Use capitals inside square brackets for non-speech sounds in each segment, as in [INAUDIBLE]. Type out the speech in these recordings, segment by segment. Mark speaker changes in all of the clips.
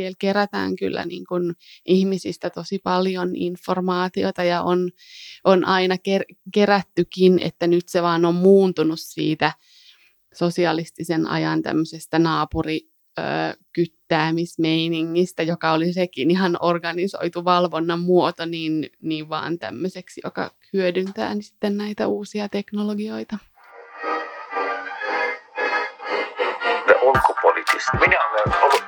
Speaker 1: siellä kerätään kyllä niin kuin ihmisistä tosi paljon informaatiota ja on, on aina ker- kerättykin, että nyt se vaan on muuntunut siitä sosialistisen ajan tämmöisestä naapuri kyttäämismeiningistä, joka oli sekin ihan organisoitu valvonnan muoto, niin, niin vaan tämmöiseksi, joka hyödyntää niin sitten näitä uusia teknologioita.
Speaker 2: ulkopoliittista. Minä olen ollut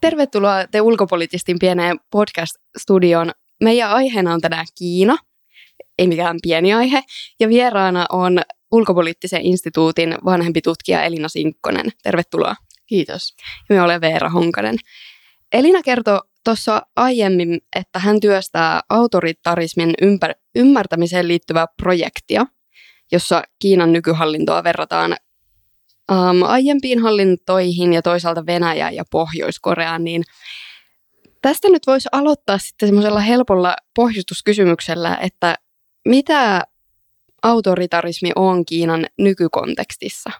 Speaker 3: Tervetuloa te ulkopoliittistin pieneen podcast-studioon. Meidän aiheena on tänään Kiina, ei mikään pieni aihe, ja vieraana on ulkopoliittisen instituutin vanhempi tutkija Elina Sinkkonen. Tervetuloa.
Speaker 1: Kiitos.
Speaker 3: Ja me olen Veera Honkanen. Elina kertoi tuossa aiemmin, että hän työstää autoritarismin ympär- ymmärtämiseen liittyvää projektia, jossa Kiinan nykyhallintoa verrataan um, aiempiin hallintoihin ja toisaalta Venäjä ja Pohjois-Koreaan, niin tästä nyt voisi aloittaa sitten semmoisella helpolla pohjustuskysymyksellä, että mitä autoritarismi on Kiinan nykykontekstissa?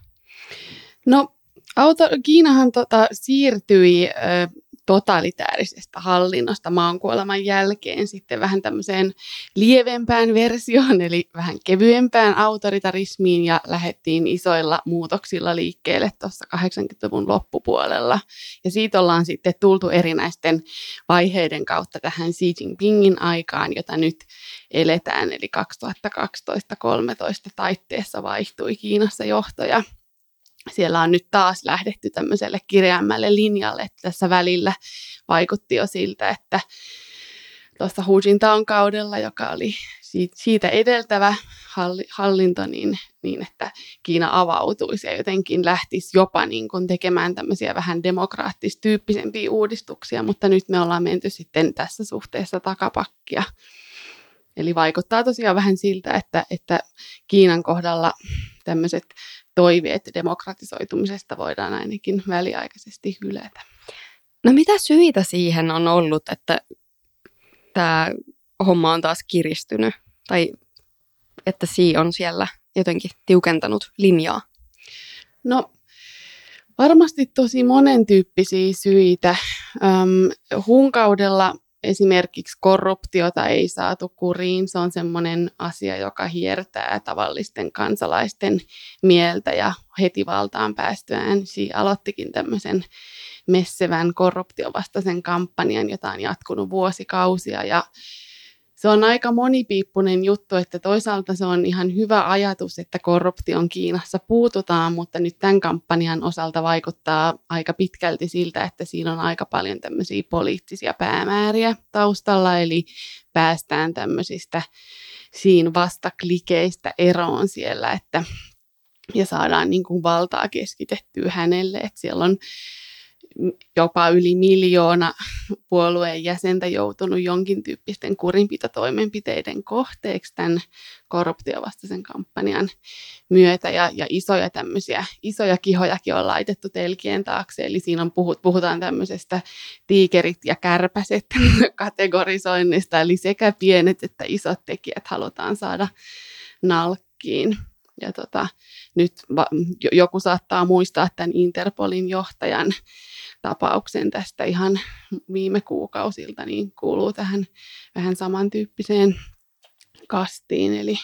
Speaker 1: No, auto, Kiinahan tota, siirtyi totalitäärisestä hallinnosta maankuoleman jälkeen sitten vähän tämmöiseen lievempään versioon, eli vähän kevyempään autoritarismiin ja lähdettiin isoilla muutoksilla liikkeelle tuossa 80-luvun loppupuolella. Ja siitä ollaan sitten tultu erinäisten vaiheiden kautta tähän Xi Jinpingin aikaan, jota nyt eletään, eli 2012-2013 taitteessa vaihtui Kiinassa johtoja siellä on nyt taas lähdetty tämmöiselle kireämmälle linjalle, että tässä välillä vaikutti jo siltä, että tuossa Hu Jintaon kaudella, joka oli siitä edeltävä hallinto, niin, niin että Kiina avautuisi ja jotenkin lähtisi jopa niin kuin tekemään tämmöisiä vähän demokraattistyyppisempiä uudistuksia, mutta nyt me ollaan menty sitten tässä suhteessa takapakkia. Eli vaikuttaa tosiaan vähän siltä, että, että Kiinan kohdalla tämmöiset toiveet demokratisoitumisesta voidaan ainakin väliaikaisesti hylätä.
Speaker 3: No mitä syitä siihen on ollut, että tämä homma on taas kiristynyt tai että si on siellä jotenkin tiukentanut linjaa?
Speaker 1: No varmasti tosi monentyyppisiä syitä. Öm, hunkaudella esimerkiksi korruptiota ei saatu kuriin. Se on sellainen asia, joka hiertää tavallisten kansalaisten mieltä ja heti valtaan päästyään si aloittikin tämmöisen messevän korruptiovastaisen kampanjan, jota on jatkunut vuosikausia ja se on aika monipiippunen juttu, että toisaalta se on ihan hyvä ajatus, että korruption Kiinassa. Puututaan, mutta nyt tämän kampanjan osalta vaikuttaa aika pitkälti siltä, että siinä on aika paljon tämmöisiä poliittisia päämääriä taustalla, eli päästään tämmöisistä siinä vastaklikeistä eroon siellä, että ja saadaan niin kuin valtaa keskitettyä hänelle, että siellä on jopa yli miljoona puolueen jäsentä joutunut jonkin tyyppisten kurinpitotoimenpiteiden kohteeksi tämän korruptiovastaisen kampanjan myötä. Ja, ja isoja tämmöisiä, isoja kihojakin on laitettu telkien taakse, eli siinä on puhut, puhutaan tämmöisestä tiikerit ja kärpäset [LAUGHS] kategorisoinnista, eli sekä pienet että isot tekijät halutaan saada nalkkiin. Ja tota, nyt va, joku saattaa muistaa tämän Interpolin johtajan tapauksen tästä ihan viime kuukausilta, niin kuuluu tähän vähän samantyyppiseen kastiin. Eli,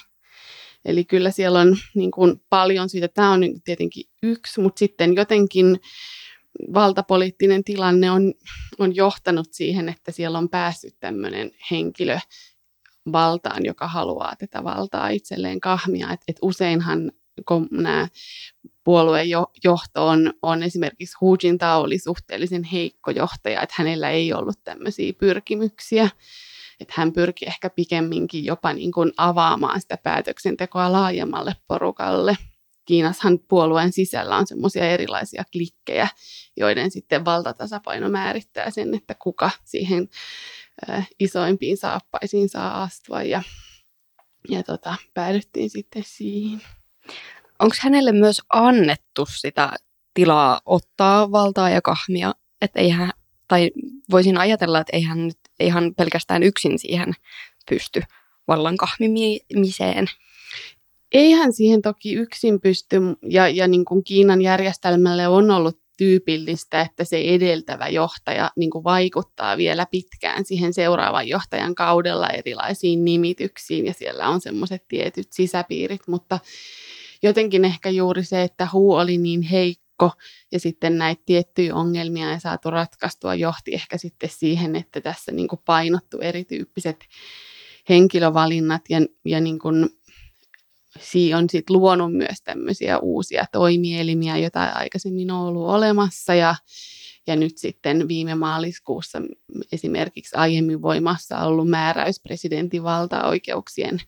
Speaker 1: eli kyllä siellä on niin kuin paljon siitä. Tämä on tietenkin yksi, mutta sitten jotenkin valtapoliittinen tilanne on, on johtanut siihen, että siellä on päässyt tämmöinen henkilö valtaan, joka haluaa tätä valtaa itselleen kahmia. Et, et useinhan kun nämä puolueen johto on, on esimerkiksi Hu Jintao oli suhteellisen heikko johtaja, että hänellä ei ollut tämmöisiä pyrkimyksiä. Että hän pyrki ehkä pikemminkin jopa niin kuin avaamaan sitä päätöksentekoa laajemmalle porukalle. Kiinassahan puolueen sisällä on semmoisia erilaisia klikkejä, joiden sitten valtatasapaino määrittää sen, että kuka siihen isoimpiin saappaisiin saa astua ja, ja tota, päädyttiin sitten siihen.
Speaker 3: Onko hänelle myös annettu sitä tilaa ottaa valtaa ja kahmia, että ei hän, tai voisin ajatella, että ei hän nyt ihan pelkästään yksin siihen pysty vallan kahmimiseen.
Speaker 1: Eihän siihen toki yksin pysty, ja, ja niin kuin Kiinan järjestelmälle on ollut tyypillistä, että se edeltävä johtaja niin kuin vaikuttaa vielä pitkään siihen seuraavan johtajan kaudella erilaisiin nimityksiin, ja siellä on semmoiset tietyt sisäpiirit, mutta jotenkin ehkä juuri se, että Hu oli niin heikko, ja sitten näitä tiettyjä ongelmia ei saatu ratkaistua, johti ehkä sitten siihen, että tässä niin kuin painottu erityyppiset henkilövalinnat ja, ja niin kuin Xi on sit luonut myös tämmöisiä uusia toimielimiä, joita aikaisemmin on ollut olemassa ja, ja nyt sitten viime maaliskuussa esimerkiksi aiemmin voimassa ollut määräys presidentin valtaoikeuksien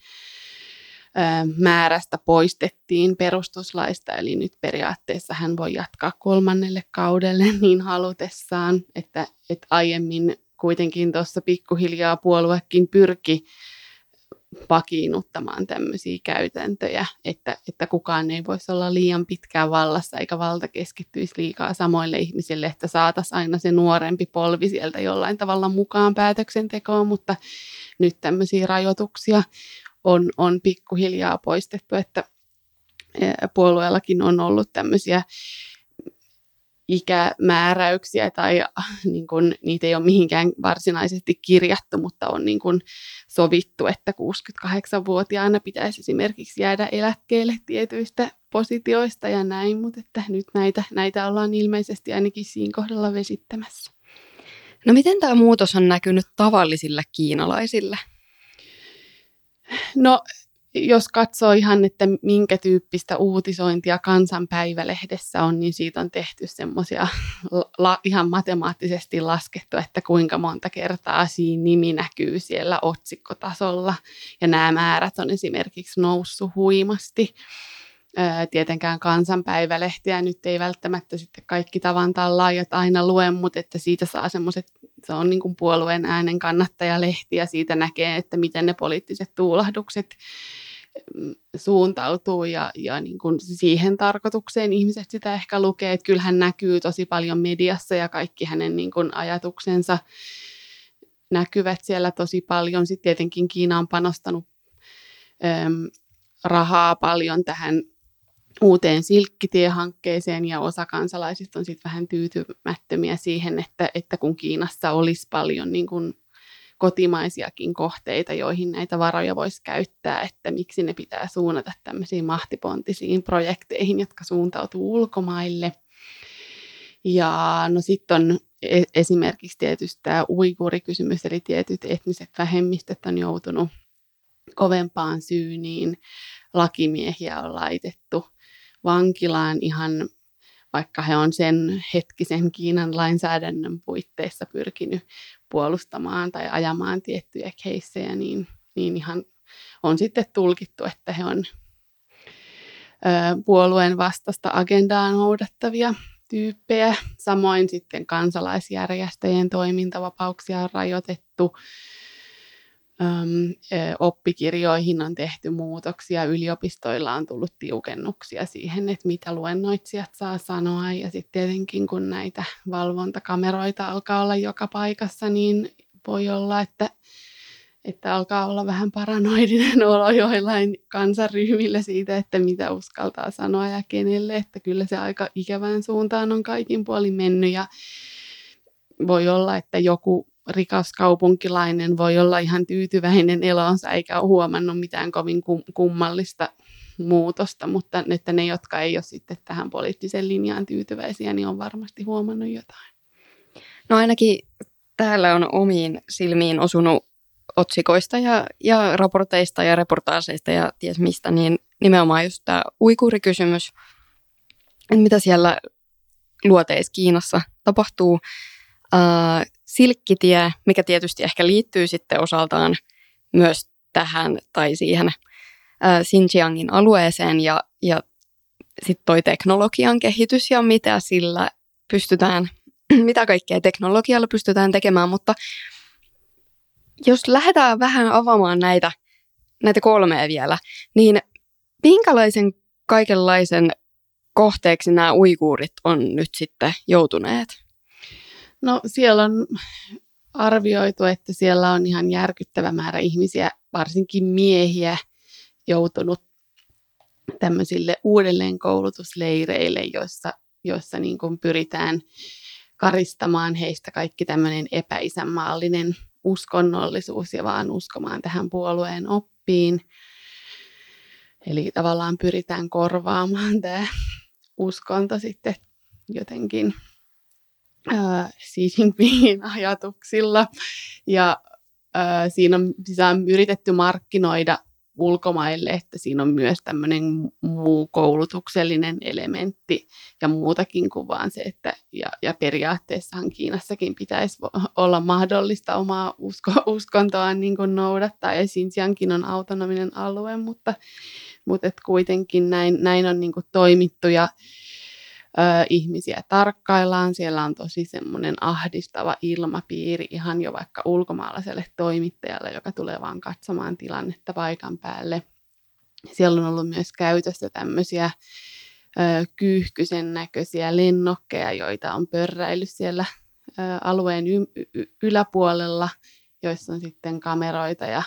Speaker 1: määrästä poistettiin perustuslaista, eli nyt periaatteessa hän voi jatkaa kolmannelle kaudelle [LAUGHS] niin halutessaan, että, että aiemmin kuitenkin tuossa pikkuhiljaa puoluekin pyrki vakiinnuttamaan tämmöisiä käytäntöjä, että, että kukaan ei voisi olla liian pitkään vallassa eikä valta keskittyisi liikaa samoille ihmisille, että saataisiin aina se nuorempi polvi sieltä jollain tavalla mukaan päätöksentekoon, mutta nyt tämmöisiä rajoituksia on, on pikkuhiljaa poistettu, että puolueellakin on ollut tämmöisiä ikämääräyksiä tai [LAUGHS] niin kuin, niitä ei ole mihinkään varsinaisesti kirjattu, mutta on niin kuin sovittu, että 68-vuotiaana pitäisi esimerkiksi jäädä eläkkeelle tietyistä positioista ja näin, mutta että nyt näitä, näitä ollaan ilmeisesti ainakin siinä kohdalla vesittämässä.
Speaker 3: No miten tämä muutos on näkynyt tavallisille kiinalaisille?
Speaker 1: No jos katsoo ihan, että minkä tyyppistä uutisointia kansanpäivälehdessä on, niin siitä on tehty semmoisia [LAUGHS] la, ihan matemaattisesti laskettu, että kuinka monta kertaa siinä nimi näkyy siellä otsikkotasolla. Ja nämä määrät on esimerkiksi noussut huimasti. Tietenkään kansanpäivälehtiä nyt ei välttämättä sitten kaikki tavantaan laajat aina lue, mutta että siitä saa semmoiset, se on niin kuin puolueen äänen kannattajalehti ja siitä näkee, että miten ne poliittiset tuulahdukset suuntautuu ja, ja niin kuin siihen tarkoitukseen ihmiset sitä ehkä lukee, että kyllähän näkyy tosi paljon mediassa ja kaikki hänen niin kuin ajatuksensa näkyvät siellä tosi paljon. Sitten tietenkin Kiina on panostanut äm, rahaa paljon tähän uuteen silkkitiehankkeeseen ja osa kansalaisista on sitten vähän tyytymättömiä siihen, että, että kun Kiinassa olisi paljon niin kuin kotimaisiakin kohteita, joihin näitä varoja voisi käyttää, että miksi ne pitää suunnata tämmöisiin mahtipontisiin projekteihin, jotka suuntautuu ulkomaille. Ja no sitten on e-, esimerkiksi tietysti tämä uiguurikysymys, eli tietyt etniset vähemmistöt on joutunut kovempaan syyniin. Lakimiehiä on laitettu vankilaan ihan vaikka he on sen hetkisen Kiinan lainsäädännön puitteissa pyrkinyt puolustamaan tai ajamaan tiettyjä keissejä, niin, niin ihan on sitten tulkittu, että he on ö, puolueen vastasta agendaa noudattavia tyyppejä. Samoin sitten kansalaisjärjestöjen toimintavapauksia on rajoitettu oppikirjoihin on tehty muutoksia, yliopistoilla on tullut tiukennuksia siihen, että mitä luennoitsijat saa sanoa. Ja sitten tietenkin kun näitä valvontakameroita alkaa olla joka paikassa, niin voi olla, että, että alkaa olla vähän paranoidinen [LAUGHS] olo joillain kansaryhmillä siitä, että mitä uskaltaa sanoa ja kenelle. Että kyllä se aika ikävään suuntaan on kaikin puolin mennyt ja voi olla, että joku rikas kaupunkilainen voi olla ihan tyytyväinen elonsa eikä ole huomannut mitään kovin kummallista muutosta, mutta että ne, jotka ei ole sitten tähän poliittiseen linjaan tyytyväisiä, niin on varmasti huomannut jotain.
Speaker 3: No ainakin täällä on omiin silmiin osunut otsikoista ja, ja raporteista ja reportaaseista ja ties mistä, niin nimenomaan just tämä uikuurikysymys, että mitä siellä luoteissa Kiinassa tapahtuu. Silkkitie, mikä tietysti ehkä liittyy sitten osaltaan myös tähän tai siihen Xinjiangin alueeseen ja, ja sitten toi teknologian kehitys ja mitä sillä pystytään, [CLEARS THROAT] mitä kaikkea teknologialla pystytään tekemään, mutta jos lähdetään vähän avaamaan näitä, näitä kolmea vielä, niin minkälaisen kaikenlaisen kohteeksi nämä uikuurit on nyt sitten joutuneet?
Speaker 1: No siellä on arvioitu, että siellä on ihan järkyttävä määrä ihmisiä, varsinkin miehiä, joutunut tämmöisille uudelleenkoulutusleireille, joissa, joissa niin kuin pyritään karistamaan heistä kaikki tämmöinen epäisänmaallinen uskonnollisuus ja vaan uskomaan tähän puolueen oppiin. Eli tavallaan pyritään korvaamaan tämä uskonto sitten jotenkin äh, Xi Jinpingin [LAUGHS] ajatuksilla. Ja äh, siinä, on, siinä on yritetty markkinoida ulkomaille, että siinä on myös tämmöinen muu koulutuksellinen elementti ja muutakin kuin vaan se, että ja, ja periaatteessahan Kiinassakin pitäisi olla mahdollista omaa usko, uskontoa niin kuin noudattaa ja Xinjiangkin on autonominen alue, mutta, mutta et kuitenkin näin, näin on niin kuin toimittu ja ö, ihmisiä tarkkaillaan. Siellä on tosi semmoinen ahdistava ilmapiiri ihan jo vaikka ulkomaalaiselle toimittajalle, joka tulee vaan katsomaan tilannetta paikan päälle. Siellä on ollut myös käytössä tämmöisiä kyyhkysen näköisiä lennokkeja, joita on pörräillyt siellä ö, alueen y- y- yläpuolella, joissa on sitten kameroita ja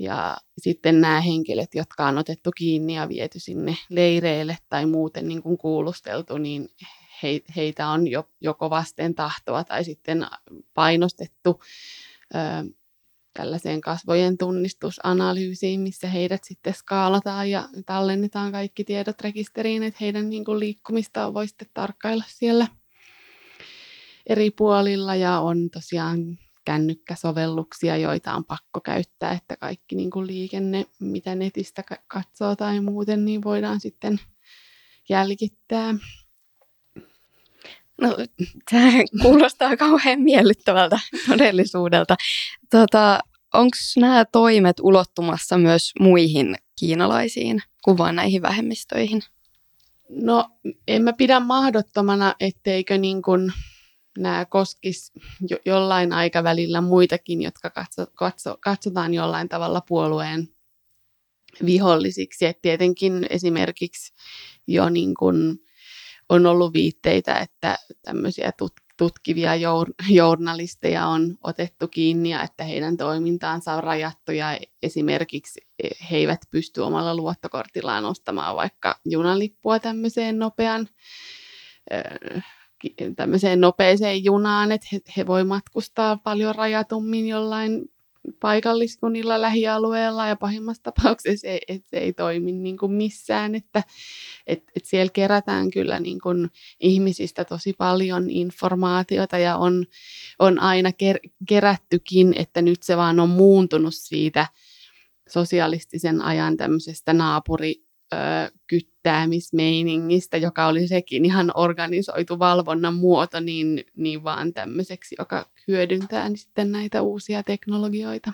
Speaker 1: ja sitten nämä henkilöt, jotka on otettu kiinni ja viety sinne leireille tai muuten niin kuin kuulusteltu, niin he, heitä on jo, joko vasten tahtoa tai sitten painostettu ö, tällaiseen kasvojen tunnistusanalyysiin, missä heidät sitten skaalataan ja tallennetaan kaikki tiedot rekisteriin, että heidän niin kuin liikkumista voi sitten tarkkailla siellä eri puolilla. Ja on tosiaan kännykkäsovelluksia, joita on pakko käyttää, että kaikki niin kuin liikenne, mitä netistä katsoo tai muuten, niin voidaan sitten jälkittää.
Speaker 3: No, tämä kuulostaa kauhean miellyttävältä todellisuudelta. Tota, Onko nämä toimet ulottumassa myös muihin kiinalaisiin kuin vain näihin vähemmistöihin?
Speaker 1: No, en mä pidä mahdottomana, etteikö niin kuin nämä koskis jo, jollain aikavälillä muitakin, jotka katso, katso, katsotaan jollain tavalla puolueen vihollisiksi. Et tietenkin esimerkiksi jo niin kun on ollut viitteitä, että tämmöisiä tut- tutkivia jour- journalisteja on otettu kiinni ja että heidän toimintaansa on rajattu ja esimerkiksi he eivät pysty omalla luottokortillaan ostamaan vaikka junalippua tämmöiseen nopean tämmöiseen nopeeseen junaan, että he, he voi matkustaa paljon rajatummin jollain paikalliskunnilla lähialueella ja pahimmassa tapauksessa ei, et se ei toimi niin kuin missään, että et, et siellä kerätään kyllä niin kuin ihmisistä tosi paljon informaatiota ja on, on aina ker, kerättykin, että nyt se vaan on muuntunut siitä sosialistisen ajan tämmöisestä naapuri kyttäämismeiningistä, joka oli sekin ihan organisoitu valvonnan muoto, niin, niin vaan tämmöiseksi, joka hyödyntää niin sitten näitä uusia teknologioita.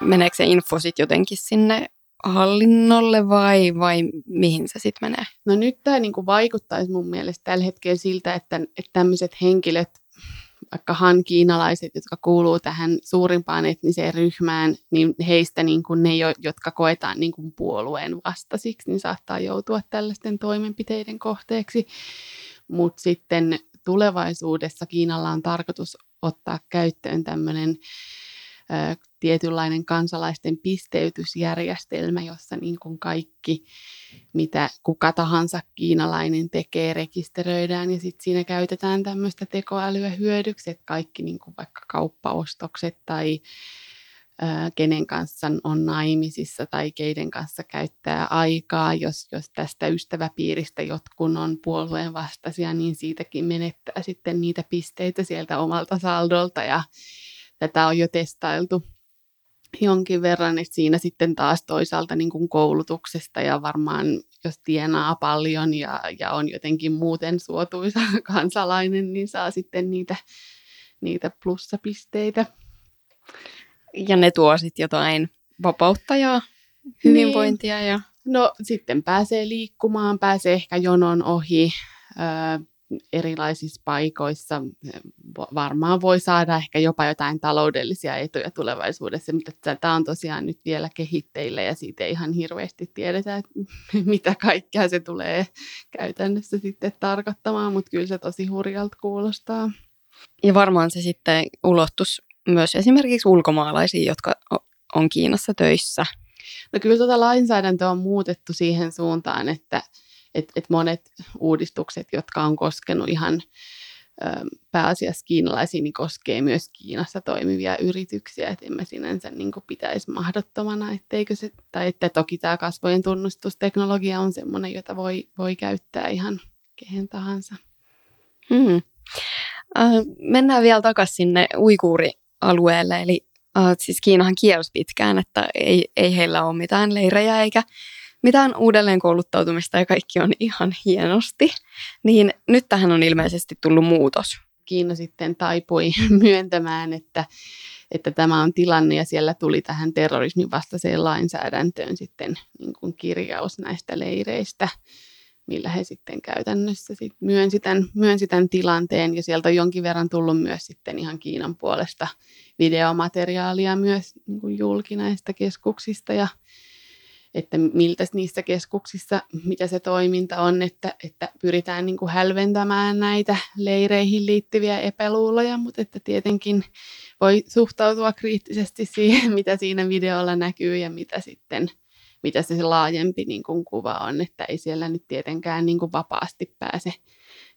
Speaker 3: Meneekö se info sitten jotenkin sinne hallinnolle vai, vai mihin se sitten menee?
Speaker 1: No nyt tämä niinku vaikuttaisi mun mielestä tällä hetkellä siltä, että, että tämmöiset henkilöt vaikka han kiinalaiset, jotka kuuluu tähän suurimpaan etniseen ryhmään, niin heistä niin kuin ne, jotka koetaan niin kuin puolueen vastasiksi, niin saattaa joutua tällaisten toimenpiteiden kohteeksi. Mutta sitten tulevaisuudessa Kiinalla on tarkoitus ottaa käyttöön tämmöinen tietynlainen kansalaisten pisteytysjärjestelmä, jossa niin kuin kaikki, mitä kuka tahansa kiinalainen tekee, rekisteröidään ja sitten siinä käytetään tämmöistä tekoälyä hyödyksi, että kaikki niin kuin vaikka kauppaostokset tai ää, kenen kanssa on naimisissa tai keiden kanssa käyttää aikaa. Jos, jos tästä ystäväpiiristä jotkun on puolueen vastaisia, niin siitäkin menettää sitten niitä pisteitä sieltä omalta saldolta ja tätä on jo testailtu jonkin verran, että siinä sitten taas toisaalta niin kuin koulutuksesta ja varmaan jos tienaa paljon ja, ja on jotenkin muuten suotuisa [LAUGHS] kansalainen, niin saa sitten niitä, niitä plussapisteitä.
Speaker 3: Ja ne tuo sitten jotain vapautta ja hyvinvointia. Niin. Ja...
Speaker 1: No sitten pääsee liikkumaan, pääsee ehkä jonon ohi ö, erilaisissa paikoissa. Varmaan voi saada ehkä jopa jotain taloudellisia etuja tulevaisuudessa, mutta tämä on tosiaan nyt vielä kehitteillä ja siitä ei ihan hirveästi tiedetä, että [LAUGHS] mitä kaikkea se tulee käytännössä sitten tarkoittamaan, mutta kyllä se tosi hurjalta kuulostaa.
Speaker 3: Ja varmaan se sitten ulottus myös esimerkiksi ulkomaalaisiin, jotka on Kiinassa töissä.
Speaker 1: No kyllä tuota lainsäädäntöä on muutettu siihen suuntaan, että et, et monet uudistukset, jotka on koskenut ihan pääasiassa kiinalaisiin, niin koskee myös Kiinassa toimivia yrityksiä, että emme sinänsä niin pitäisi mahdottomana, etteikö se, tai että toki tämä kasvojen tunnustusteknologia on sellainen, jota voi, voi käyttää ihan kehen tahansa.
Speaker 3: Hmm. Äh, mennään vielä takaisin sinne uikuurialueelle, eli äh, siis Kiinahan kielsi pitkään, että ei, ei heillä ole mitään leirejä eikä mitään uudelleen kouluttautumista ja kaikki on ihan hienosti. Niin nyt tähän on ilmeisesti tullut muutos.
Speaker 1: Kiina sitten taipui [LAUGHS] myöntämään, että, että tämä on tilanne ja siellä tuli tähän terrorismin vastaiseen lainsäädäntöön sitten niin kuin kirjaus näistä leireistä millä he sitten käytännössä sit myönsi, tämän, myönsi tämän tilanteen ja sieltä on jonkin verran tullut myös sitten ihan Kiinan puolesta videomateriaalia myös niin kuin julki näistä keskuksista ja että miltä niissä keskuksissa, mitä se toiminta on, että, että pyritään niin kuin hälventämään näitä leireihin liittyviä epäluuloja, mutta että tietenkin voi suhtautua kriittisesti siihen, mitä siinä videolla näkyy ja mitä sitten mitä se laajempi niin kuin kuva on, että ei siellä nyt tietenkään niin kuin vapaasti pääse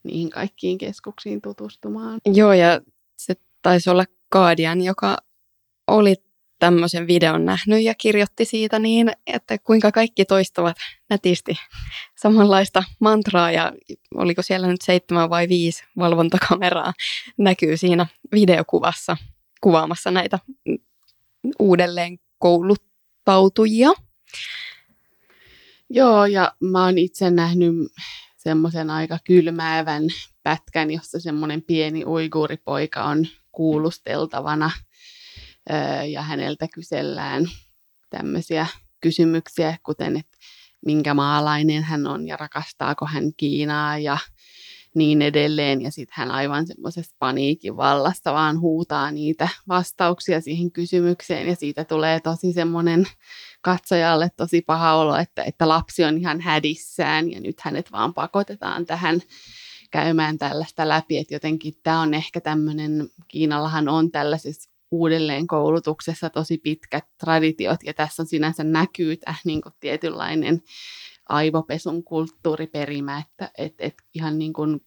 Speaker 1: niihin kaikkiin keskuksiin tutustumaan.
Speaker 3: Joo, ja se taisi olla Guardian, joka oli tämmöisen videon nähnyt ja kirjoitti siitä niin, että kuinka kaikki toistavat nätisti samanlaista mantraa ja oliko siellä nyt seitsemän vai viisi valvontakameraa näkyy siinä videokuvassa kuvaamassa näitä uudelleen kouluttautujia.
Speaker 1: Joo, ja mä oon itse nähnyt semmoisen aika kylmäävän pätkän, jossa semmoinen pieni uiguuripoika on kuulusteltavana ja häneltä kysellään tämmöisiä kysymyksiä, kuten että minkä maalainen hän on ja rakastaako hän Kiinaa ja niin edelleen. Ja sitten hän aivan semmoisessa paniikin vallassa vaan huutaa niitä vastauksia siihen kysymykseen ja siitä tulee tosi semmoinen katsojalle tosi paha olo, että, että lapsi on ihan hädissään ja nyt hänet vaan pakotetaan tähän käymään tällaista läpi, että jotenkin tämä on ehkä tämmöinen, Kiinallahan on tällaisessa uudelleen koulutuksessa tosi pitkät traditiot ja tässä on sinänsä näkyy tämä niin kuin tietynlainen aivopesun kulttuuriperimä, että et, et ihan niin kuin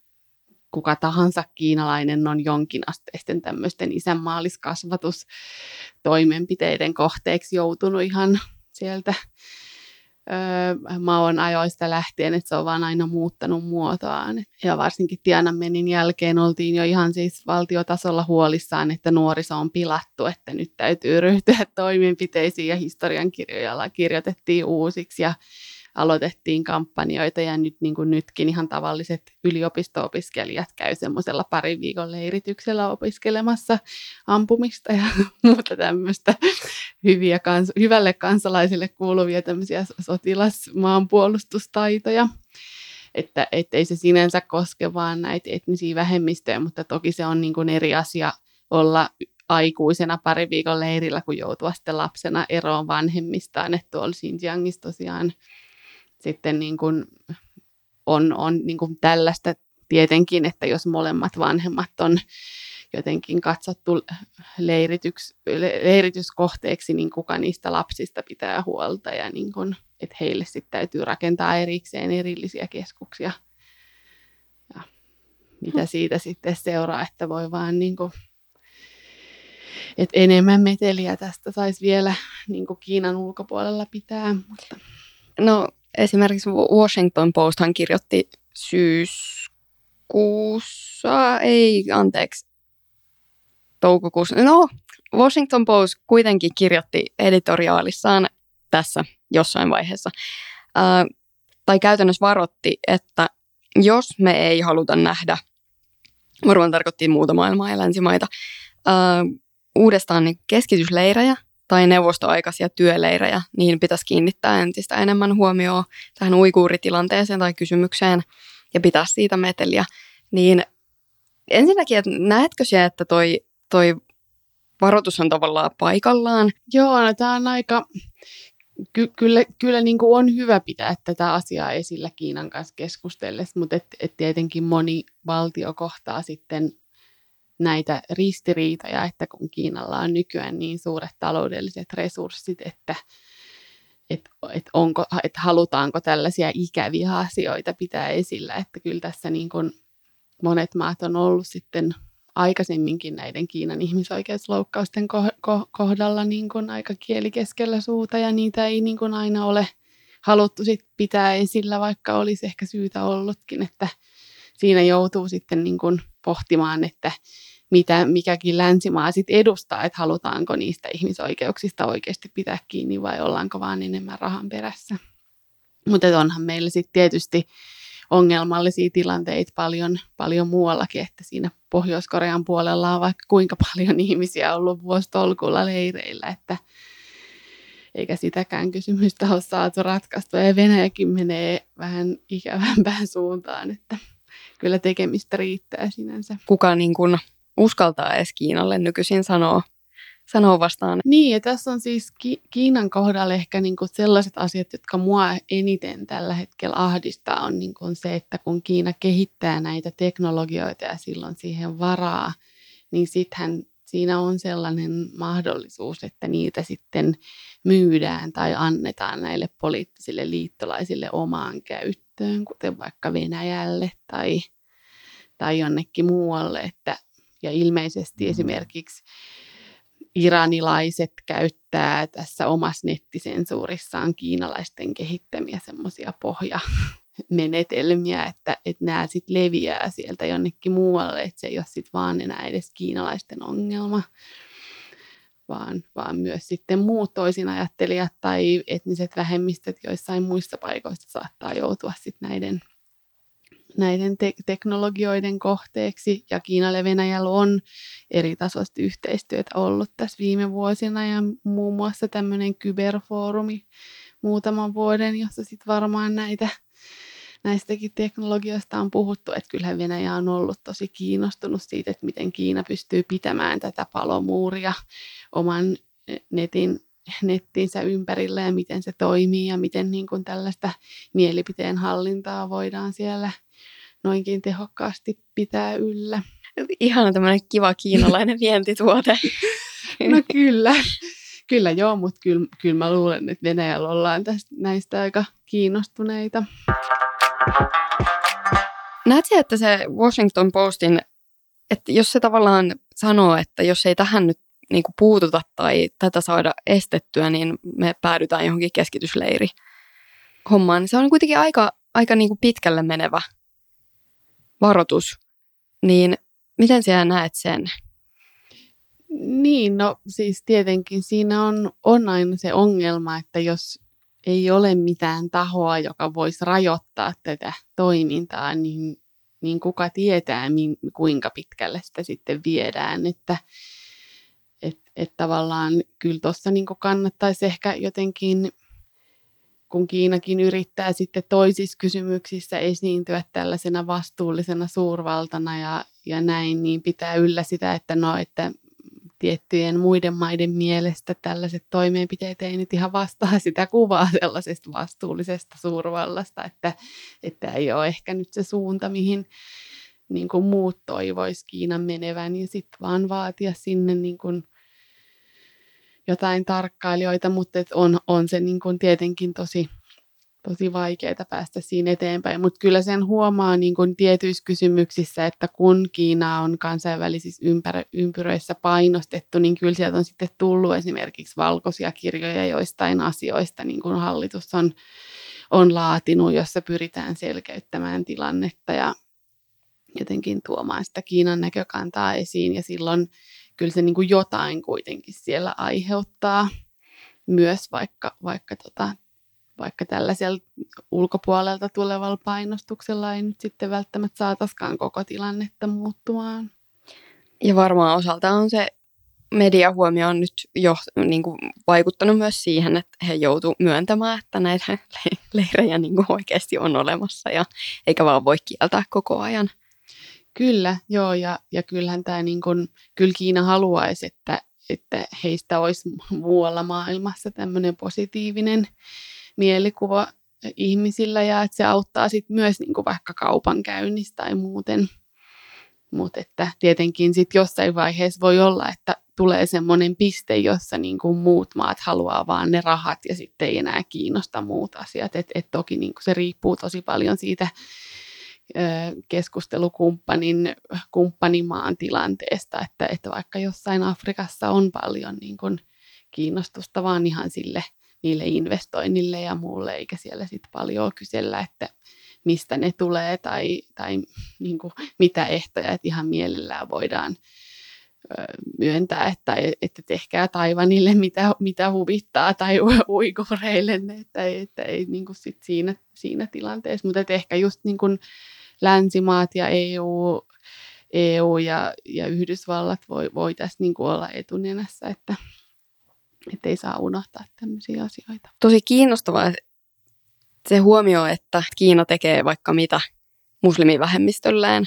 Speaker 1: kuka tahansa kiinalainen on jonkinasteisten tämmöisten isänmaalliskasvatustoimenpiteiden kohteeksi joutunut ihan sieltä öö, maon ajoista lähtien, että se on vaan aina muuttanut muotoaan. Ja varsinkin Tiananmenin jälkeen oltiin jo ihan siis valtiotasolla huolissaan, että nuoriso on pilattu, että nyt täytyy ryhtyä [LAUGHS] toimenpiteisiin ja historiankirjoja kirjoitettiin uusiksi ja aloitettiin kampanjoita ja nyt niin kuin nytkin ihan tavalliset yliopisto-opiskelijat käy semmoisella parin viikon leirityksellä opiskelemassa ampumista ja [LAUGHS] muuta tämmöistä hyviä kans- hyvälle kansalaisille kuuluvia tämmöisiä sotilasmaanpuolustustaitoja. Että et ei se sinänsä koske vaan näitä etnisiä vähemmistöjä, mutta toki se on niin kuin eri asia olla aikuisena pari viikon leirillä, kun joutua sitten lapsena eroon vanhemmistaan. Että tuolla Xinjiangissa tosiaan sitten niin kuin on, on niin kuin tällaista tietenkin, että jos molemmat vanhemmat on jotenkin katsottu leirityks, leirityskohteeksi, niin kuka niistä lapsista pitää huolta ja niin kuin, että heille sitten täytyy rakentaa erikseen erillisiä keskuksia. Ja mitä hmm. siitä sitten seuraa, että voi vaan niin kuin, että enemmän meteliä tästä saisi vielä niin kuin Kiinan ulkopuolella pitää. Mutta.
Speaker 3: No esimerkiksi Washington Posthan kirjoitti syyskuussa, ei anteeksi, toukokuussa. No, Washington Post kuitenkin kirjoitti editoriaalissaan tässä jossain vaiheessa, ää, tai käytännössä varotti, että jos me ei haluta nähdä, varmaan tarkoitti muuta maailmaa ja länsimaita, ää, uudestaan niin keskitysleirejä, tai neuvostoaikaisia työleirejä, niin pitäisi kiinnittää entistä enemmän huomioon tähän uikuuritilanteeseen tai kysymykseen ja pitää siitä meteliä. Niin ensinnäkin, että näetkö se, että toi, toi varoitus on tavallaan paikallaan?
Speaker 1: Joo, no, tämä on aika, ky- kyllä, kyllä niin kuin on hyvä pitää tätä asiaa esillä Kiinan kanssa keskustellessa, mutta et, et tietenkin moni valtio kohtaa sitten näitä ristiriitoja, että kun Kiinalla on nykyään niin suuret taloudelliset resurssit, että et, et onko, et halutaanko tällaisia ikäviä asioita pitää esillä, että kyllä tässä niin kuin monet maat on ollut sitten aikaisemminkin näiden Kiinan ihmisoikeusloukkausten kohdalla niin kuin aika kieli keskellä suuta ja niitä ei niin kuin aina ole haluttu sit pitää esillä, vaikka olisi ehkä syytä ollutkin, että siinä joutuu sitten niin kuin pohtimaan, että mitä mikäkin länsimaa sit edustaa, että halutaanko niistä ihmisoikeuksista oikeasti pitää kiinni vai ollaanko vaan enemmän rahan perässä. Mutta onhan meillä sitten tietysti ongelmallisia tilanteita paljon, paljon muuallakin, että siinä Pohjois-Korean puolella on vaikka kuinka paljon [LAUGHS] ihmisiä ollut vuositolkulla leireillä, että eikä sitäkään kysymystä ole saatu ratkaistua. Ja Venäjäkin menee vähän ikävämpään suuntaan, että kyllä tekemistä riittää sinänsä.
Speaker 3: Kuka niin kuin uskaltaa edes Kiinalle nykyisin sanoa sanoo vastaan.
Speaker 1: Niin, ja tässä on siis Ki- Kiinan kohdalla ehkä niin kuin sellaiset asiat, jotka mua eniten tällä hetkellä ahdistaa, on niin kuin se, että kun Kiina kehittää näitä teknologioita ja silloin siihen varaa, niin sittenhän siinä on sellainen mahdollisuus, että niitä sitten myydään tai annetaan näille poliittisille liittolaisille omaan käyttöön, kuten vaikka Venäjälle tai, tai jonnekin muualle. Että, ja ilmeisesti esimerkiksi iranilaiset käyttää tässä omassa nettisensuurissaan kiinalaisten kehittämiä semmoisia pohjamenetelmiä, että, että nämä sitten leviää sieltä jonnekin muualle, että se ei ole sitten vaan enää edes kiinalaisten ongelma, vaan, vaan myös sitten muut toisinajattelijat tai etniset vähemmistöt joissain muissa paikoissa saattaa joutua sitten näiden näiden te- teknologioiden kohteeksi. Ja Kiinalla ja Venäjällä on eri tasoista yhteistyötä ollut tässä viime vuosina ja muun muassa tämmöinen kyberfoorumi muutaman vuoden, jossa sitten varmaan näitä näistäkin teknologioista on puhuttu, että kyllähän Venäjä on ollut tosi kiinnostunut siitä, että miten Kiina pystyy pitämään tätä palomuuria oman netin nettinsä ympärillä ja miten se toimii ja miten niin kuin tällaista mielipiteen hallintaa voidaan siellä noinkin tehokkaasti pitää yllä.
Speaker 3: Ihana tämmöinen kiva kiinalainen vientituote. [LAUGHS]
Speaker 1: no kyllä, kyllä joo, mutta kyllä, kyllä mä luulen, että Venäjällä ollaan tästä, näistä aika kiinnostuneita.
Speaker 3: Näetkö, että se Washington Postin, että jos se tavallaan sanoo, että jos ei tähän nyt niin kuin puututa tai tätä saada estettyä, niin me päädytään johonkin keskitysleiri hommaan, niin se on kuitenkin aika, aika niin kuin pitkälle menevä varoitus, niin miten sinä näet sen?
Speaker 1: Niin, no siis tietenkin siinä on, on aina se ongelma, että jos ei ole mitään tahoa, joka voisi rajoittaa tätä toimintaa, niin, niin kuka tietää, min, kuinka pitkälle sitä sitten viedään. Että et, et tavallaan kyllä tuossa niin kannattaisi ehkä jotenkin kun Kiinakin yrittää sitten toisissa kysymyksissä esiintyä tällaisena vastuullisena suurvaltana ja, ja näin, niin pitää yllä sitä, että no, että tiettyjen muiden maiden mielestä tällaiset toimenpiteet ei nyt ihan vastaa sitä kuvaa sellaisesta vastuullisesta suurvallasta, että, että ei ole ehkä nyt se suunta, mihin niin kuin muut toivois Kiinan menevän, niin sitten vaan vaatia sinne niin kuin jotain tarkkailijoita, mutta et on, on se niin kuin tietenkin tosi, tosi vaikeaa päästä siinä eteenpäin. Mutta kyllä sen huomaa niin kuin tietyissä kysymyksissä, että kun Kiina on kansainvälisissä ympärö, ympyröissä painostettu, niin kyllä sieltä on sitten tullut esimerkiksi valkoisia kirjoja joistain asioista, niin kuin hallitus on, on laatinut, jossa pyritään selkeyttämään tilannetta ja jotenkin tuomaan sitä Kiinan näkökantaa esiin. Ja silloin kyllä se niin kuin jotain kuitenkin siellä aiheuttaa myös, vaikka, vaikka, tota, vaikka tällaisella ulkopuolelta tulevalla painostuksella ei nyt sitten välttämättä saataiskaan koko tilannetta muuttumaan.
Speaker 3: Ja varmaan osalta on se mediahuomio on nyt jo niin kuin, vaikuttanut myös siihen, että he joutuivat myöntämään, että näitä [LAUGHS] leirejä niin kuin, oikeasti on olemassa ja eikä vaan voi kieltää koko ajan.
Speaker 1: Kyllä, joo, ja, ja kyllähän tämä niin kuin, kyllä Kiina haluaisi, että, että heistä olisi muualla maailmassa tämmöinen positiivinen mielikuva ihmisillä ja että se auttaa sitten myös niin kuin vaikka kaupankäynnistä tai muuten. Mutta että tietenkin sitten jossain vaiheessa voi olla, että tulee semmoinen piste, jossa niin kuin muut maat haluaa vaan ne rahat ja sitten ei enää kiinnosta muut asiat. Et, et toki niin kuin se riippuu tosi paljon siitä keskustelukumppanin kumppanimaan tilanteesta, että, että vaikka jossain Afrikassa on paljon niin kuin kiinnostusta vaan ihan sille niille investoinnille ja muulle, eikä siellä sitten paljon kysellä, että mistä ne tulee tai, tai niin kuin mitä ehtoja, että ihan mielellään voidaan myöntää, että, että tehkää Taivanille mitä, mitä huvittaa tai uigureille, että, että ei niin kuin sit siinä, siinä tilanteessa, mutta ehkä just niin kuin länsimaat ja EU, EU ja, ja Yhdysvallat voi, voi tässä niin kuin olla etunenässä, että, että ei saa unohtaa tämmöisiä asioita.
Speaker 3: Tosi kiinnostavaa se huomio, että Kiina tekee vaikka mitä muslimivähemmistölleen,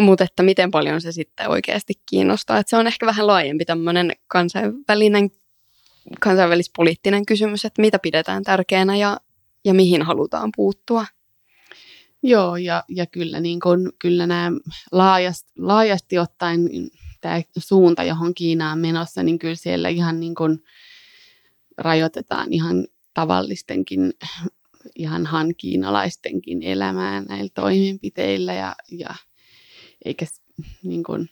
Speaker 3: mutta että miten paljon se sitten oikeasti kiinnostaa. Että se on ehkä vähän laajempi tämmöinen kansainvälinen, kansainvälispoliittinen kysymys, että mitä pidetään tärkeänä ja, ja mihin halutaan puuttua.
Speaker 1: Joo, ja, ja kyllä, niin kun, kyllä nämä laajasti, laajasti ottaen tämä suunta, johon Kiina on menossa, niin kyllä siellä ihan niin kun rajoitetaan ihan tavallistenkin, ihan han kiinalaistenkin elämää näillä toimenpiteillä ja, ja eikä niin kun,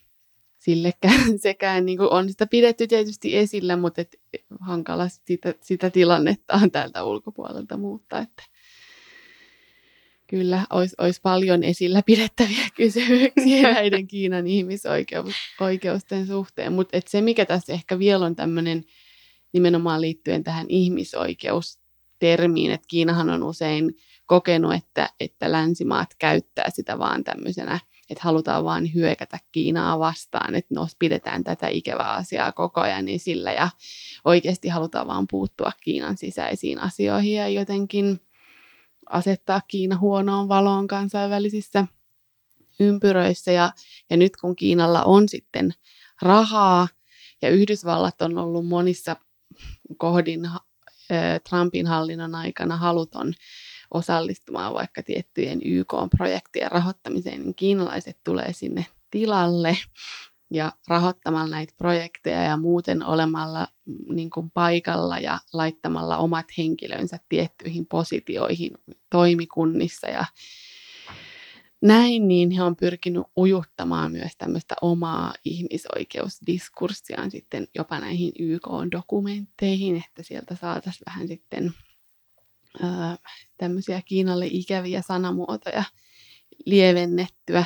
Speaker 1: sillekään [LAUGHS] sekään niin on sitä pidetty tietysti esillä, mutta et hankala sitä, sitä tilannetta on täältä ulkopuolelta muuttaa. Että kyllä olisi, olisi paljon esillä pidettäviä [LAUGHS] kysymyksiä näiden Kiinan ihmisoikeusten suhteen. Mutta se, mikä tässä ehkä vielä on tämmöinen nimenomaan liittyen tähän ihmisoikeustermiin, että Kiinahan on usein kokenut, että, että länsimaat käyttää sitä vaan tämmöisenä, että halutaan vaan hyökätä Kiinaa vastaan, että nos pidetään tätä ikävää asiaa koko ajan niin sillä ja oikeasti halutaan vaan puuttua Kiinan sisäisiin asioihin ja jotenkin – asettaa Kiina huonoon valoon kansainvälisissä ympyröissä. Ja, ja nyt kun Kiinalla on sitten rahaa ja Yhdysvallat on ollut monissa kohdin Trumpin hallinnon aikana haluton osallistumaan vaikka tiettyjen YK-projektien rahoittamiseen, niin kiinalaiset tulee sinne tilalle ja rahoittamalla näitä projekteja ja muuten olemalla mm, niin kuin paikalla ja laittamalla omat henkilönsä tiettyihin positioihin toimikunnissa ja näin, niin he on pyrkinyt ujuttamaan myös tämmöistä omaa ihmisoikeusdiskurssiaan sitten jopa näihin YK-dokumentteihin, että sieltä saataisiin vähän sitten tämmöisiä Kiinalle ikäviä sanamuotoja lievennettyä.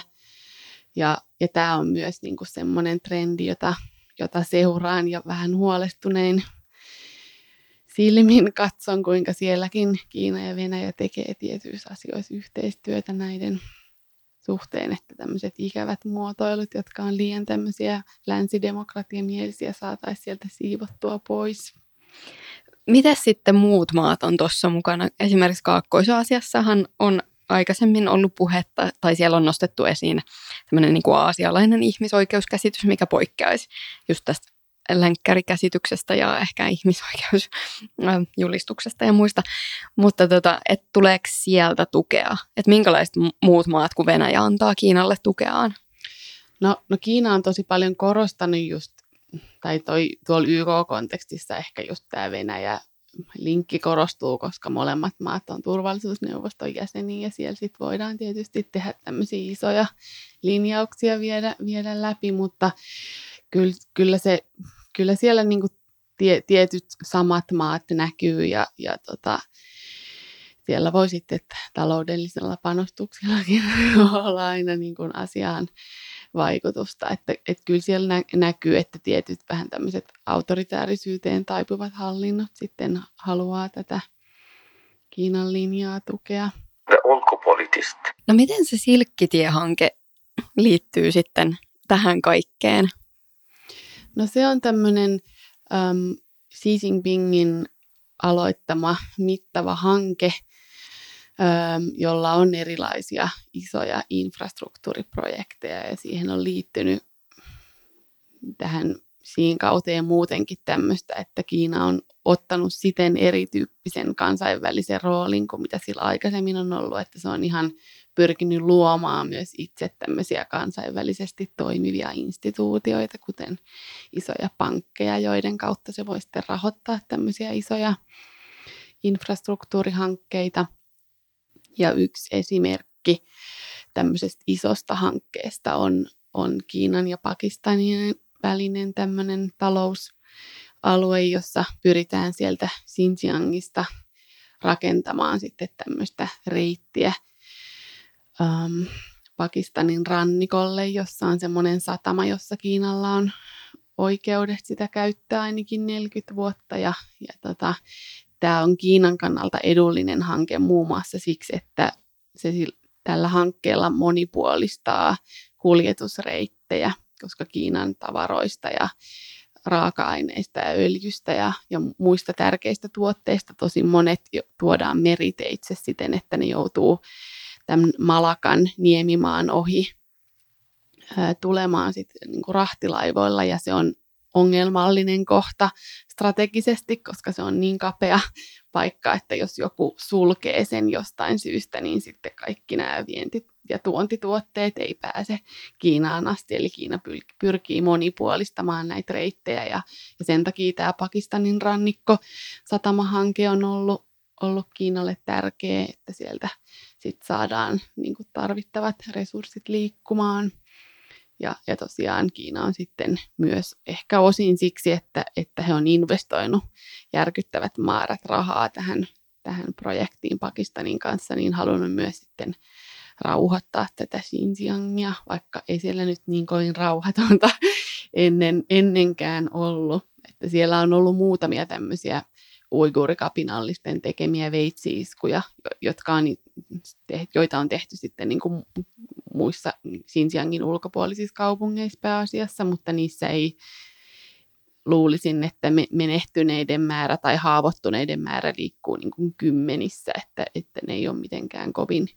Speaker 1: Ja, ja tämä on myös niinku semmoinen trendi, jota, jota seuraan ja vähän huolestunein silmin katson, kuinka sielläkin Kiina ja Venäjä tekee tietyissä asioissa yhteistyötä näiden suhteen, että tämmöiset ikävät muotoilut, jotka on liian tämmöisiä länsidemokratiamielisiä, saataisiin sieltä siivottua pois.
Speaker 3: Miten sitten muut maat on tuossa mukana? Esimerkiksi Kaakkois-Aasiassahan on aikaisemmin ollut puhetta, tai siellä on nostettu esiin tämmöinen niin kuin aasialainen ihmisoikeuskäsitys, mikä poikkeaisi just tästä länkkärikäsityksestä ja ehkä ihmisoikeusjulistuksesta ja muista. Mutta tota, et tuleeko sieltä tukea? Että minkälaiset muut maat kuin Venäjä antaa Kiinalle tukeaan?
Speaker 1: No, no Kiina on tosi paljon korostanut just, tai toi, tuolla YK-kontekstissa ehkä just tämä Venäjä linkki korostuu, koska molemmat maat on turvallisuusneuvoston jäseniä ja siellä sit voidaan tietysti tehdä tämmöisiä isoja linjauksia viedä, viedä läpi, mutta kyllä, kyllä, se, kyllä siellä niinku tie, tietyt samat maat näkyy ja, ja tota, siellä voi sitten taloudellisella panostuksillakin [LAUGHS] olla aina niin asiaan vaikutusta. Että, että kyllä siellä nä- näkyy, että tietyt vähän tämmöiset autoritäärisyyteen taipuvat hallinnot sitten haluaa tätä Kiinan linjaa tukea.
Speaker 3: No miten se Silkkitie-hanke liittyy sitten tähän kaikkeen?
Speaker 1: No se on tämmöinen um, Xi Jinpingin aloittama mittava hanke, jolla on erilaisia isoja infrastruktuuriprojekteja ja siihen on liittynyt tähän siinä kauteen muutenkin tämmöistä, että Kiina on ottanut siten erityyppisen kansainvälisen roolin kuin mitä sillä aikaisemmin on ollut, että se on ihan pyrkinyt luomaan myös itse tämmöisiä kansainvälisesti toimivia instituutioita, kuten isoja pankkeja, joiden kautta se voi sitten rahoittaa tämmöisiä isoja infrastruktuurihankkeita. Ja yksi esimerkki tämmöisestä isosta hankkeesta on, on Kiinan ja Pakistanin välinen tämmöinen talousalue, jossa pyritään sieltä Xinjiangista rakentamaan sitten tämmöistä reittiä um, Pakistanin rannikolle, jossa on semmoinen satama, jossa Kiinalla on oikeudet sitä käyttää ainakin 40 vuotta. Ja, ja tota, tämä on Kiinan kannalta edullinen hanke muun muassa siksi, että se tällä hankkeella monipuolistaa kuljetusreittejä koska Kiinan tavaroista ja raaka-aineista ja öljystä ja, ja muista tärkeistä tuotteista tosi monet tuodaan meriteitse siten, että ne joutuu tämän Malakan niemimaan ohi tulemaan sit, niin kuin rahtilaivoilla ja se on ongelmallinen kohta strategisesti, koska se on niin kapea paikka, että jos joku sulkee sen jostain syystä, niin sitten kaikki nämä vientit ja tuontituotteet ei pääse Kiinaan asti, eli Kiina pyrkii monipuolistamaan näitä reittejä ja, ja sen takia tämä Pakistanin rannikko satamahanke on ollut, ollut Kiinalle tärkeä, että sieltä sit saadaan niin tarvittavat resurssit liikkumaan. Ja, ja tosiaan Kiina on sitten myös ehkä osin siksi, että, että he on investoinut järkyttävät määrät rahaa tähän, tähän projektiin Pakistanin kanssa, niin halunnut myös sitten rauhoittaa tätä Xinjiangia, vaikka ei siellä nyt niin kovin rauhatonta [LAUGHS] ennen, ennenkään ollut. Että siellä on ollut muutamia tämmöisiä uiguurikapinallisten tekemiä veitsiiskuja, jotka on, joita on tehty sitten niin kuin muissa Xinjiangin ulkopuolisissa kaupungeissa pääasiassa, mutta niissä ei luulisin, että menehtyneiden määrä tai haavoittuneiden määrä liikkuu niin kuin kymmenissä, että, että ne ei ole mitenkään kovin,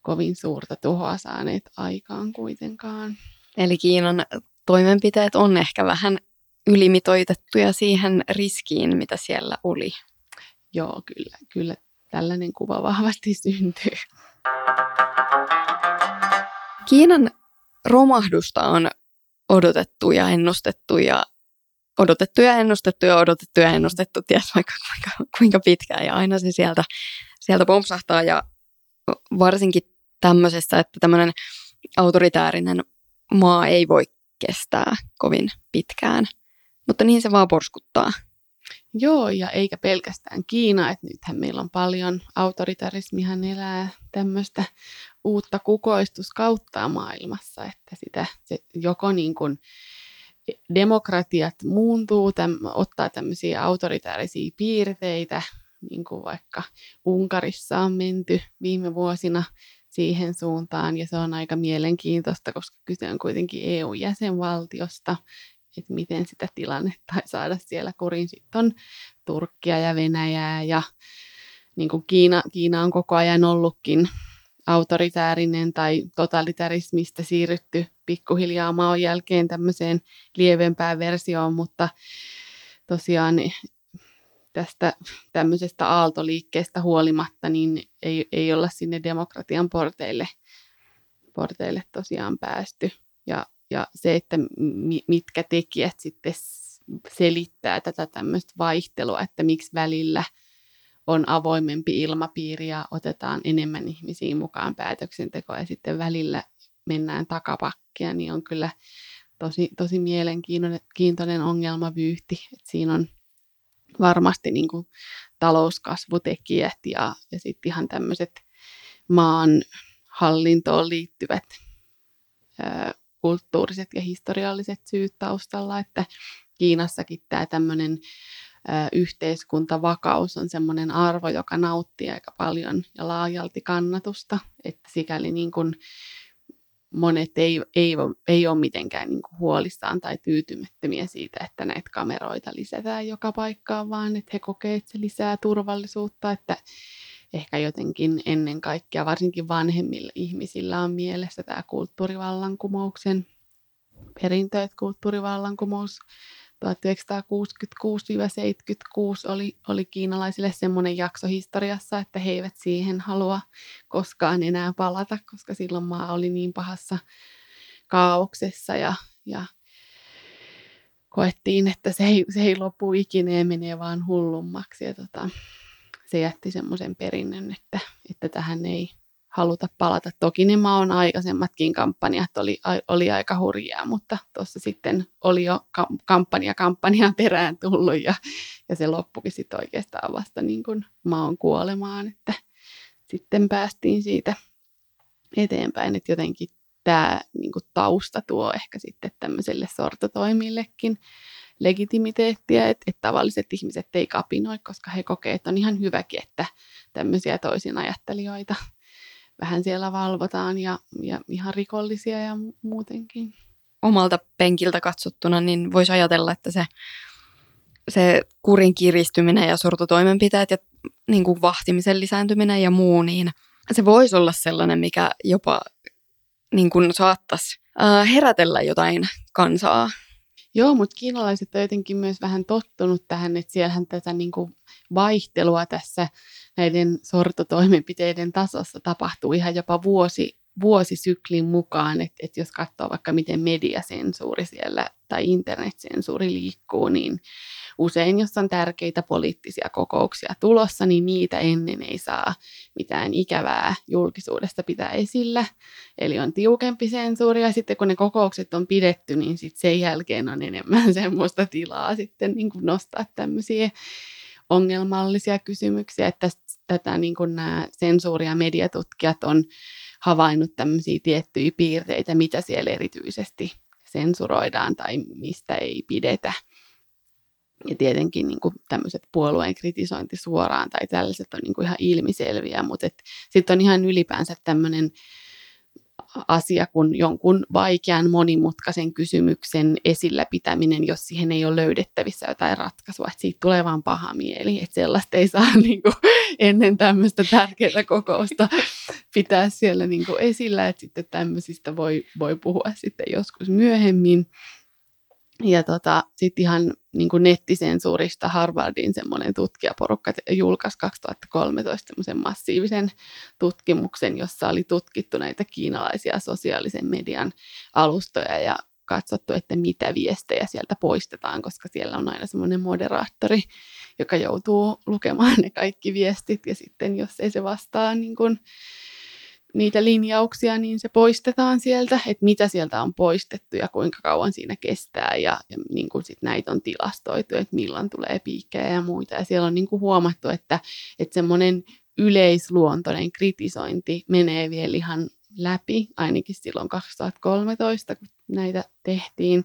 Speaker 1: kovin suurta tuhoa saaneet aikaan kuitenkaan.
Speaker 3: Eli Kiinan toimenpiteet on ehkä vähän ylimitoitettuja siihen riskiin, mitä siellä oli.
Speaker 1: Joo, kyllä, kyllä tällainen kuva vahvasti syntyy.
Speaker 3: Kiinan romahdusta on odotettu ja ennustettu ja odotettu ja ennustettu ja odotettu ja ennustettu, ties vaikka kuinka, kuinka pitkään ja aina se sieltä, sieltä pompsahtaa ja varsinkin tämmöisessä, että tämmöinen autoritäärinen maa ei voi kestää kovin pitkään. Mutta niin se vaan porskuttaa.
Speaker 1: Joo, ja eikä pelkästään Kiina, että nythän meillä on paljon, autoritarismihan elää tämmöistä uutta kukoistuskauttaa maailmassa, että sitä se joko niin kuin demokratiat muuntuu, täm, ottaa tämmöisiä autoritaarisia piirteitä, niin kuin vaikka Unkarissa on menty viime vuosina siihen suuntaan, ja se on aika mielenkiintoista, koska kyse on kuitenkin EU-jäsenvaltiosta, että miten sitä tilannetta saada siellä kurin. Sitten on Turkkia ja Venäjää ja niin kuin Kiina, Kiina on koko ajan ollutkin autoritäärinen tai totalitarismista siirrytty pikkuhiljaa maon jälkeen tämmöiseen lievempään versioon, mutta tosiaan tästä tämmöisestä aaltoliikkeestä huolimatta, niin ei, ei olla sinne demokratian porteille, porteille tosiaan päästy. Ja, ja se, että mitkä tekijät sitten selittää tätä tämmöistä vaihtelua, että miksi välillä on avoimempi ilmapiiri ja otetaan enemmän ihmisiä mukaan päätöksentekoon ja sitten välillä mennään takapakkia, niin on kyllä tosi, tosi mielenkiintoinen ongelmavyyhti. Että siinä on varmasti niin kuin talouskasvutekijät ja, ja sitten ihan tämmöiset maan hallintoon liittyvät ö, kulttuuriset ja historialliset syyt taustalla, että Kiinassakin tämä tämmöinen yhteiskuntavakaus on semmoinen arvo, joka nauttii aika paljon ja laajalti kannatusta, että sikäli niin kuin monet ei, ei, ei ole mitenkään niin kuin huolissaan tai tyytymättömiä siitä, että näitä kameroita lisätään joka paikkaan, vaan että he kokevat, että se lisää turvallisuutta, että ehkä jotenkin ennen kaikkea, varsinkin vanhemmilla ihmisillä on mielessä tämä kulttuurivallankumouksen perintö, että kulttuurivallankumous 1966-76 oli, oli kiinalaisille semmoinen jakso historiassa, että he eivät siihen halua koskaan enää palata, koska silloin maa oli niin pahassa kaauksessa ja, ja koettiin, että se ei, se ei lopu ikinä ja menee vaan hullummaksi. Ja tota, se jätti semmoisen perinnön, että, että tähän ei haluta palata. Toki ne maan aikaisemmatkin kampanjat oli, oli aika hurjaa, mutta tuossa sitten oli jo kampanja kampanjan perään tullut ja, ja se loppukin sitten oikeastaan vasta niin kuin maan kuolemaan, että sitten päästiin siitä eteenpäin, että jotenkin tämä niin kuin tausta tuo ehkä sitten tämmöiselle sortotoimillekin legitimiteettiä, että, että tavalliset ihmiset ei kapinoi, koska he kokevat, että on ihan hyväkin, että tämmöisiä toisin ajattelijoita vähän siellä valvotaan ja, ja ihan rikollisia ja muutenkin.
Speaker 3: Omalta penkiltä katsottuna, niin voisi ajatella, että se, se kurin kiristyminen ja sortotoimenpiteet ja niin kuin vahtimisen lisääntyminen ja muu, niin se voisi olla sellainen, mikä jopa niin kuin saattaisi herätellä jotain kansaa.
Speaker 1: Joo, mutta kiinalaiset on jotenkin myös vähän tottunut tähän, että siellähän tätä niin kuin vaihtelua tässä näiden sortotoimenpiteiden tasossa tapahtuu ihan jopa vuosi, vuosisyklin mukaan, että, että jos katsoo vaikka miten mediasensuuri siellä tai internetsensuuri liikkuu, niin usein, jos on tärkeitä poliittisia kokouksia tulossa, niin niitä ennen ei saa mitään ikävää julkisuudesta pitää esillä. Eli on tiukempi sensuuri ja sitten kun ne kokoukset on pidetty, niin sitten sen jälkeen on enemmän [LAUGHS] semmoista tilaa sitten niin kuin nostaa tämmöisiä ongelmallisia kysymyksiä, että tätä niin kuin nämä sensuuri- ja mediatutkijat on havainnut tämmöisiä tiettyjä piirteitä, mitä siellä erityisesti sensuroidaan tai mistä ei pidetä. Ja tietenkin niin kuin tämmöiset puolueen kritisointi suoraan tai tällaiset on niin kuin ihan ilmiselviä, mutta sitten on ihan ylipäänsä tämmöinen asia kuin jonkun vaikean monimutkaisen kysymyksen esillä pitäminen, jos siihen ei ole löydettävissä jotain ratkaisua. Että siitä tulee vaan paha mieli, että sellaista ei saa [LAUGHS] niin kuin, ennen tämmöistä tärkeää kokousta pitää siellä niin kuin esillä, että sitten tämmöisistä voi, voi puhua sitten joskus myöhemmin. Ja tota, sitten ihan niin kuin nettisensuurista Harvardin semmoinen tutkijaporukka julkaisi 2013 semmoisen massiivisen tutkimuksen, jossa oli tutkittu näitä kiinalaisia sosiaalisen median alustoja ja katsottu, että mitä viestejä sieltä poistetaan, koska siellä on aina semmoinen moderaattori, joka joutuu lukemaan ne kaikki viestit ja sitten jos ei se vastaa niin kuin niitä linjauksia, niin se poistetaan sieltä, että mitä sieltä on poistettu ja kuinka kauan siinä kestää ja, ja niin kuin sit näitä on tilastoitu, että milloin tulee piikkejä ja muita. Ja siellä on niin kuin huomattu, että, että semmoinen yleisluontoinen kritisointi menee vielä ihan läpi, ainakin silloin 2013, kun näitä tehtiin,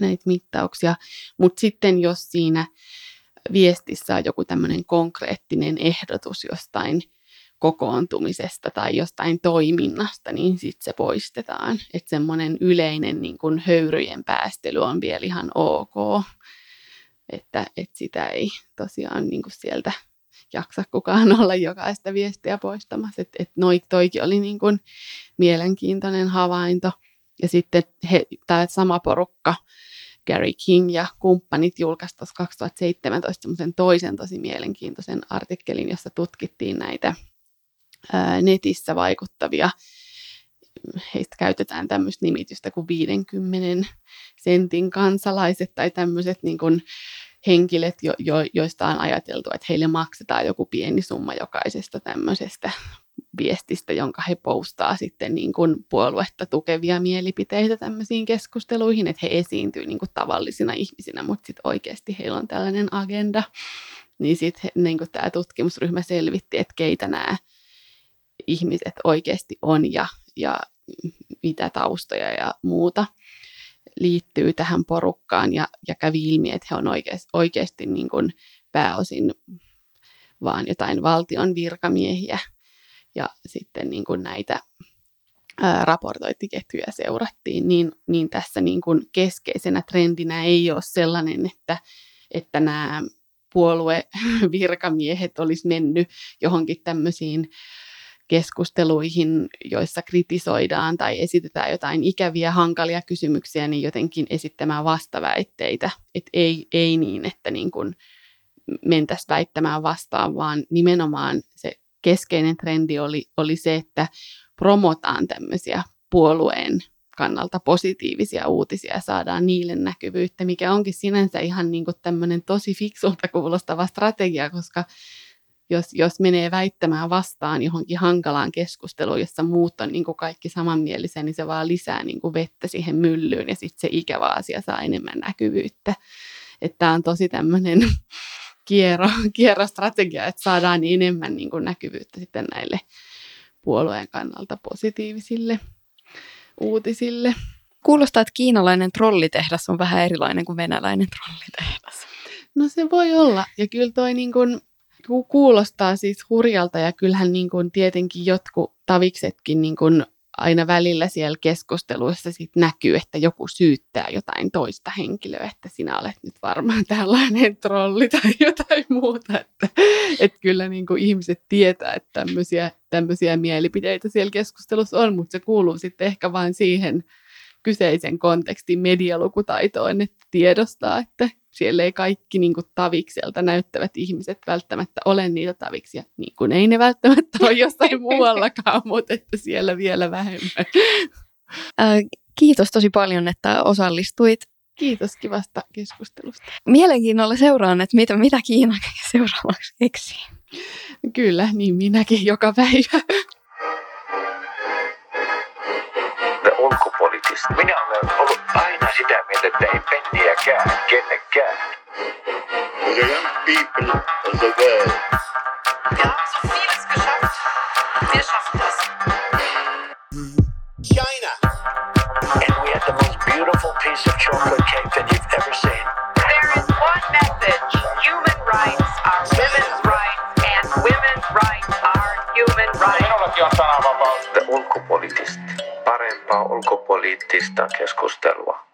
Speaker 1: näitä mittauksia. Mutta sitten jos siinä viestissä on joku tämmöinen konkreettinen ehdotus jostain kokoontumisesta tai jostain toiminnasta, niin sitten se poistetaan. Että semmoinen yleinen niin kun höyryjen päästely on vielä ihan ok, että, että sitä ei tosiaan niin sieltä jaksa kukaan [LAUGHS] olla jokaista viestiä poistamassa. Että et noi, toikin oli niin kun mielenkiintoinen havainto. Ja sitten tämä sama porukka, Gary King ja kumppanit julkaisi 2017 toisen tosi mielenkiintoisen artikkelin, jossa tutkittiin näitä netissä vaikuttavia. Heistä käytetään tämmöistä nimitystä kuin 50 sentin kansalaiset tai tämmöiset niin kuin henkilöt, jo, jo, joista on ajateltu, että heille maksetaan joku pieni summa jokaisesta tämmöisestä viestistä, jonka he postaa sitten niin kuin puoluetta tukevia mielipiteitä tämmöisiin keskusteluihin, että he esiintyy niin kuin tavallisina ihmisinä, mutta sitten oikeasti heillä on tällainen agenda. Niin sitten niin tämä tutkimusryhmä selvitti, että keitä nämä ihmiset oikeasti on ja, ja mitä taustoja ja muuta liittyy tähän porukkaan. Ja, ja kävi ilmi, että he on oikeasti, oikeasti niin kuin pääosin vaan jotain valtion virkamiehiä. Ja sitten niin kuin näitä ää, raportointiketjuja seurattiin, niin, niin tässä niin kuin keskeisenä trendinä ei ole sellainen, että, että nämä puoluevirkamiehet olisi mennyt johonkin tämmöisiin keskusteluihin, joissa kritisoidaan tai esitetään jotain ikäviä, hankalia kysymyksiä, niin jotenkin esittämään vastaväitteitä. Että ei, ei niin, että niin kuin mentäisiin väittämään vastaan, vaan nimenomaan se keskeinen trendi oli, oli se, että promotaan tämmöisiä puolueen kannalta positiivisia uutisia ja saadaan niille näkyvyyttä, mikä onkin sinänsä ihan niin kuin tämmöinen tosi fiksulta kuulostava strategia, koska jos, jos menee väittämään vastaan johonkin hankalaan keskusteluun, jossa muut on niin kuin kaikki samanmielisiä, niin se vaan lisää niin kuin vettä siihen myllyyn ja sitten se ikävä asia saa enemmän näkyvyyttä. Että tämä on tosi tämmöinen [LAUGHS] kierro, kierrostrategia, että saadaan niin enemmän niin kuin näkyvyyttä sitten näille puolueen kannalta positiivisille uutisille.
Speaker 3: Kuulostaa, että kiinalainen trollitehdas on vähän erilainen kuin venäläinen trollitehdas.
Speaker 1: No se voi olla. Ja kyllä toi niin kuin, kuulostaa siis hurjalta ja kyllähän niin kuin tietenkin jotkut taviksetkin niin kuin aina välillä siellä keskusteluissa sit näkyy, että joku syyttää jotain toista henkilöä, että sinä olet nyt varmaan tällainen trolli tai [LAUGHS] jotain muuta. Että, että kyllä niin kuin ihmiset tietää, että tämmöisiä, tämmöisiä mielipiteitä siellä keskustelussa on, mutta se kuuluu sitten ehkä vain siihen kyseisen kontekstin medialukutaitoon, että tiedostaa, että siellä ei kaikki niin kuin tavikselta näyttävät ihmiset välttämättä ole niitä taviksia, niin kuin ei ne välttämättä ole jossain [LAUGHS] muuallakaan, mutta että siellä vielä vähemmän.
Speaker 3: Äh, kiitos tosi paljon, että osallistuit.
Speaker 1: Kiitos kivasta keskustelusta.
Speaker 3: Mielenkiinnolla seuraan, että mitä, mitä Kiina [LAUGHS] seuraavaksi keksii.
Speaker 1: Kyllä, niin minäkin joka päivä.
Speaker 4: Ulkopoliittista. Minä olen ollut aina sitä mieltä, että ei penniäkään kenenkään.
Speaker 5: The young people of the world.
Speaker 6: Wir haben so vieles geschafft. Wir schaffen das.
Speaker 5: China.
Speaker 4: And we had the most beautiful piece of chocolate cake that you've ever seen.
Speaker 6: There is one message. Human rights are women's rights, and women's rights are human rights.
Speaker 2: Minullakin on sananvapaus.
Speaker 4: The ulkopoliittista. Parempaa ulkopoliittista keskustelua.